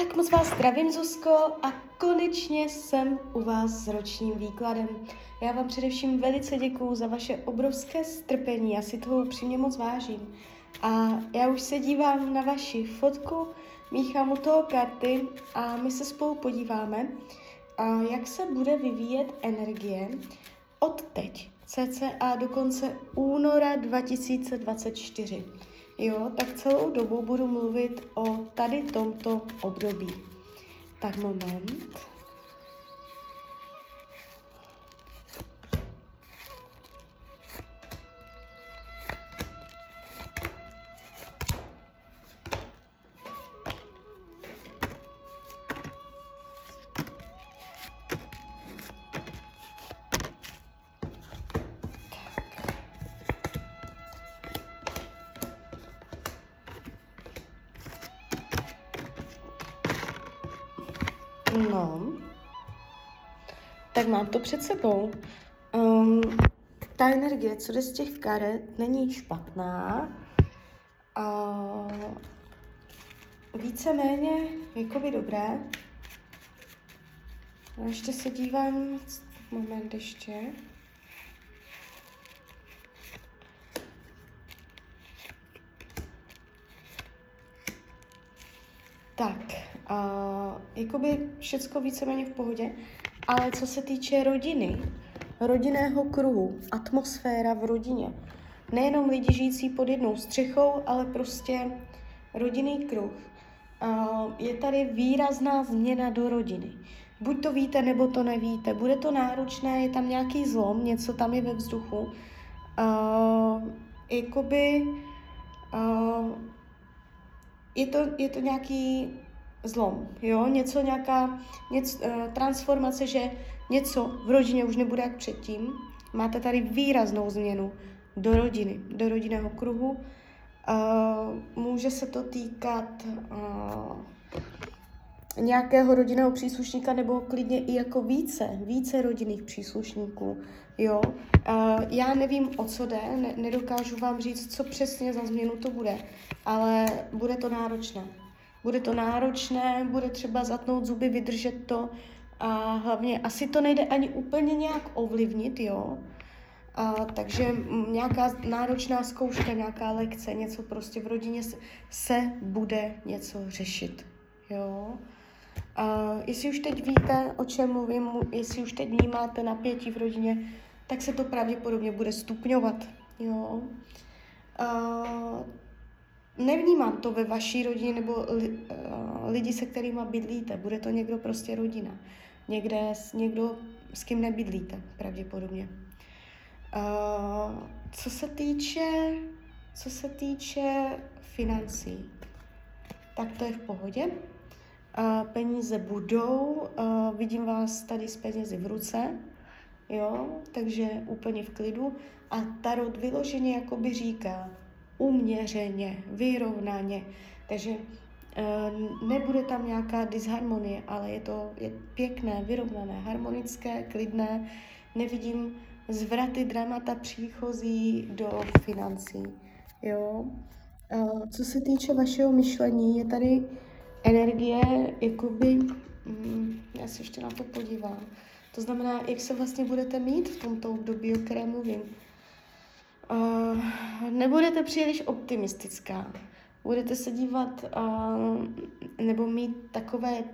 Tak moc vás zdravím, Zuzko, a konečně jsem u vás s ročním výkladem. Já vám především velice děkuju za vaše obrovské strpení, já si toho upřímně moc vážím. A já už se dívám na vaši fotku, míchám u toho karty a my se spolu podíváme, a jak se bude vyvíjet energie od teď, cca do konce února 2024. Jo, tak celou dobu budu mluvit o tady tomto období. Tak moment. No, tak mám to před sebou. Um, ta energie, co jde z těch karet, není špatná. Uh, víceméně jakoby dobré. A ještě se dívám, moment ještě. Tak, uh, jakoby všecko víceméně v pohodě, ale co se týče rodiny, rodinného kruhu, atmosféra v rodině, nejenom lidi žijící pod jednou střechou, ale prostě rodinný kruh, uh, je tady výrazná změna do rodiny. Buď to víte, nebo to nevíte. Bude to náročné, je tam nějaký zlom, něco tam je ve vzduchu. Uh, jakoby uh, je to, je to nějaký zlom, jo, něco, nějaká něco, uh, transformace, že něco v rodině už nebude jak předtím. Máte tady výraznou změnu do rodiny, do rodinného kruhu. Uh, může se to týkat uh, nějakého rodinného příslušníka nebo klidně i jako více, více rodinných příslušníků, jo. Já nevím, o co jde, ne, nedokážu vám říct, co přesně za změnu to bude, ale bude to náročné. Bude to náročné, bude třeba zatnout zuby, vydržet to a hlavně asi to nejde ani úplně nějak ovlivnit, jo. A, takže nějaká náročná zkouška, nějaká lekce, něco prostě v rodině se, se bude něco řešit, jo. A jestli už teď víte, o čem mluvím, jestli už teď vnímáte napětí v rodině, tak se to pravděpodobně bude stupňovat. Jo. A nevnímám to ve vaší rodině nebo li, uh, lidi, se kterými bydlíte. Bude to někdo prostě rodina. Někde, někdo, s kým nebydlíte, pravděpodobně. Uh, co se týče, co se týče financí, tak to je v pohodě. Uh, peníze budou, uh, vidím vás tady s penězi v ruce, jo, takže úplně v klidu. A Tarot vyloženě jakoby říká uměřeně, vyrovnaně, takže uh, nebude tam nějaká disharmonie, ale je to je pěkné, vyrovnané, harmonické, klidné. Nevidím zvraty, dramata příchozí do financí, jo. Uh, co se týče vašeho myšlení, je tady energie, jakoby, mm, já se ještě na to podívám. To znamená, jak se vlastně budete mít v tomto období, o kterém mluvím. Uh, nebudete příliš optimistická. Budete se dívat uh, nebo mít takové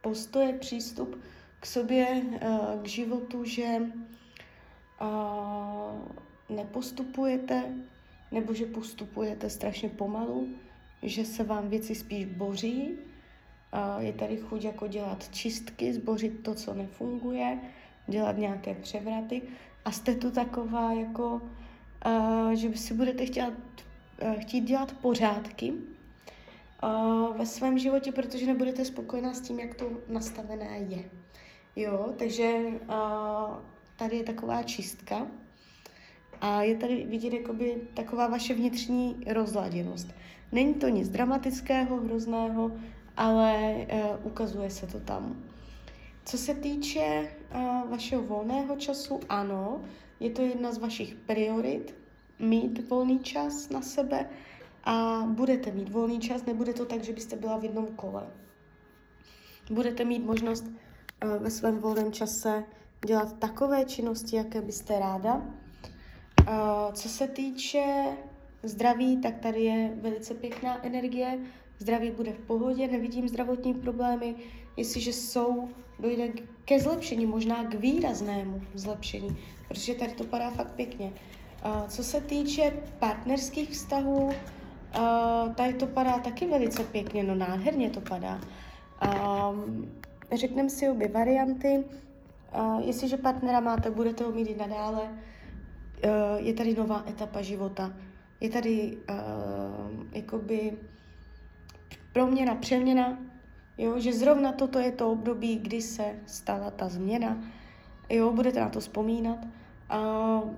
postoje, přístup k sobě, uh, k životu, že uh, nepostupujete, nebo že postupujete strašně pomalu, že se vám věci spíš boří, je tady chuť jako dělat čistky, zbořit to, co nefunguje, dělat nějaké převraty a jste tu taková jako, že si budete chtělat, chtít dělat pořádky ve svém životě, protože nebudete spokojená s tím, jak to nastavené je. Jo, takže tady je taková čistka a je tady vidět jakoby taková vaše vnitřní rozladěnost. Není to nic dramatického, hrozného, ale uh, ukazuje se to tam. Co se týče uh, vašeho volného času, ano, je to jedna z vašich priorit, mít volný čas na sebe a budete mít volný čas, nebude to tak, že byste byla v jednom kole. Budete mít možnost uh, ve svém volném čase dělat takové činnosti, jaké byste ráda. Uh, co se týče zdraví, tak tady je velice pěkná energie. Zdraví bude v pohodě, nevidím zdravotní problémy. Jestliže jsou, dojde ke zlepšení, možná k výraznému zlepšení, protože tady to padá fakt pěkně. Co se týče partnerských vztahů, tady to padá taky velice pěkně, no nádherně to padá. Řekneme si obě varianty. Jestliže partnera máte, budete ho mít i nadále. Je tady nová etapa života. Je tady jakoby proměna, přeměna, jo, že zrovna toto je to období, kdy se stala ta změna. Jo, budete na to vzpomínat. Uh,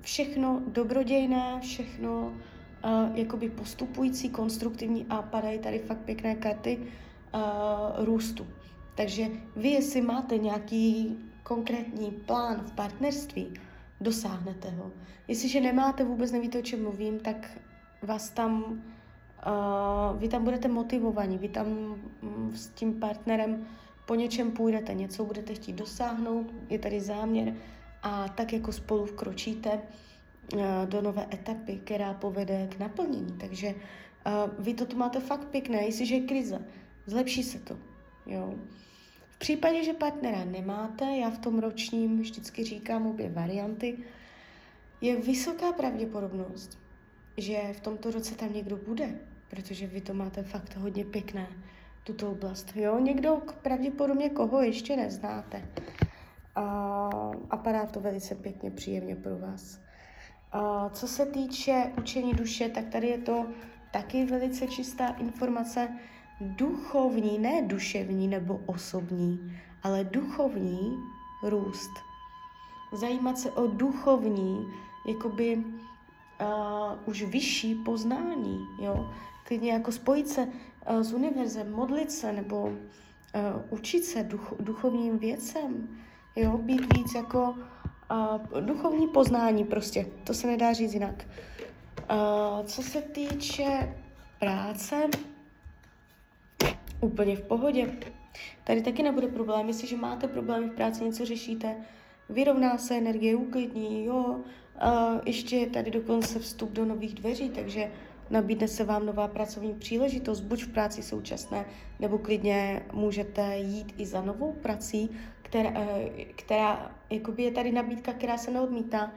všechno dobrodějné, všechno uh, jakoby postupující, konstruktivní a padají tady fakt pěkné karty uh, růstu. Takže vy, jestli máte nějaký konkrétní plán v partnerství, dosáhnete ho. Jestliže nemáte, vůbec nevíte, o čem mluvím, tak vás tam, uh, vy tam budete motivovaní, vy tam um, s tím partnerem po něčem půjdete, něco budete chtít dosáhnout, je tady záměr a tak jako spolu vkročíte uh, do nové etapy, která povede k naplnění. Takže uh, vy to tu máte fakt pěkné, jestliže je krize, zlepší se to. Jo. V případě, že partnera nemáte, já v tom ročním vždycky říkám obě varianty, je vysoká pravděpodobnost, že v tomto roce tam někdo bude, protože vy to máte fakt hodně pěkné, tuto oblast. Jo, někdo pravděpodobně koho ještě neznáte. A, a padá to velice pěkně, příjemně pro vás. A co se týče učení duše, tak tady je to taky velice čistá informace duchovní, ne duševní nebo osobní, ale duchovní růst. Zajímat se o duchovní, jakoby uh, už vyšší poznání, jo. Klidně jako spojit se uh, s univerzem, modlit se nebo uh, učit se duch, duchovním věcem, jo, být víc jako uh, duchovní poznání prostě, to se nedá říct jinak. Uh, co se týče práce, úplně v pohodě. Tady taky nebude problém, jestliže máte problémy v práci, něco řešíte, vyrovná se energie, uklidní, jo, a ještě je tady dokonce vstup do nových dveří, takže nabídne se vám nová pracovní příležitost, buď v práci současné, nebo klidně můžete jít i za novou prací, která, eh, která jakoby je tady nabídka, která se neodmítá,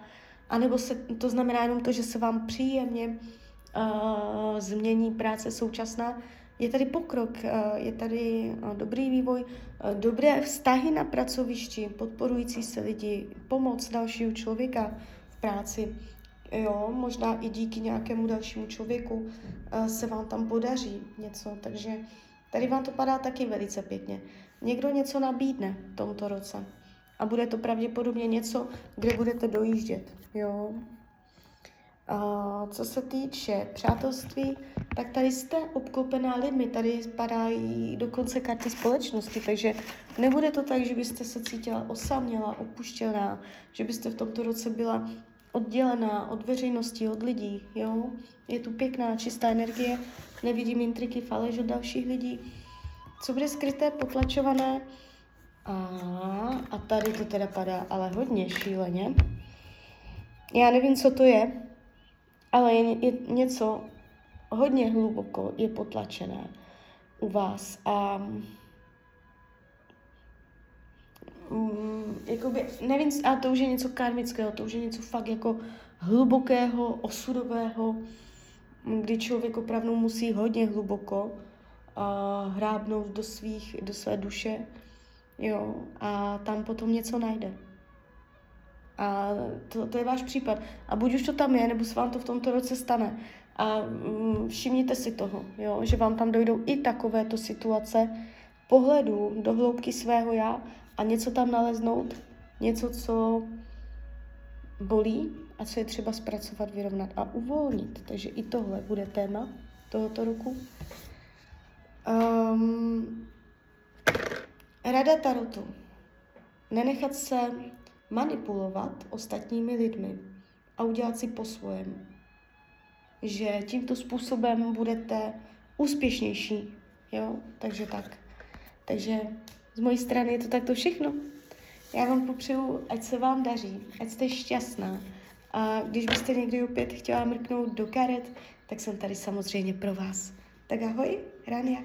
anebo se, to znamená jenom to, že se vám příjemně uh, změní práce současná, je tady pokrok, eh, je tady eh, dobrý vývoj, eh, dobré vztahy na pracovišti, podporující se lidi, pomoc dalšího člověka v práci. Jo, možná i díky nějakému dalšímu člověku se vám tam podaří něco, takže tady vám to padá taky velice pěkně. Někdo něco nabídne v tomto roce a bude to pravděpodobně něco, kde budete dojíždět. Jo, a co se týče přátelství, tak tady jste obklopená lidmi, tady spadají dokonce karty společnosti, takže nebude to tak, že byste se cítila osamělá, opuštěná, že byste v tomto roce byla oddělená od veřejnosti, od lidí, jo. Je tu pěkná, čistá energie, nevidím intriky, faleš od dalších lidí. Co bude skryté, potlačované? A, a tady to teda padá ale hodně šíleně. Já nevím, co to je, ale je, je něco hodně hluboko je potlačené u vás a mm, jakoby, nevím, a to už je něco karmického, to už je něco fakt jako hlubokého, osudového, kdy člověk opravdu musí hodně hluboko uh, hrábnout do, svých, do své duše, jo, a tam potom něco najde. A to, to je váš případ. A buď už to tam je, nebo se vám to v tomto roce stane. A mm, všimněte si toho, jo, že vám tam dojdou i takovéto situace pohledu do hloubky svého já a něco tam naleznout, něco, co bolí a co je třeba zpracovat, vyrovnat a uvolnit. Takže i tohle bude téma tohoto roku. Um, rada Tarotu. Nenechat se manipulovat ostatními lidmi a udělat si po svém. Že tímto způsobem budete úspěšnější. Jo? Takže tak. Takže z mojí strany je to takto všechno. Já vám popřeju, ať se vám daří, ať jste šťastná. A když byste někdy opět chtěla mrknout do karet, tak jsem tady samozřejmě pro vás. Tak ahoj, Rania.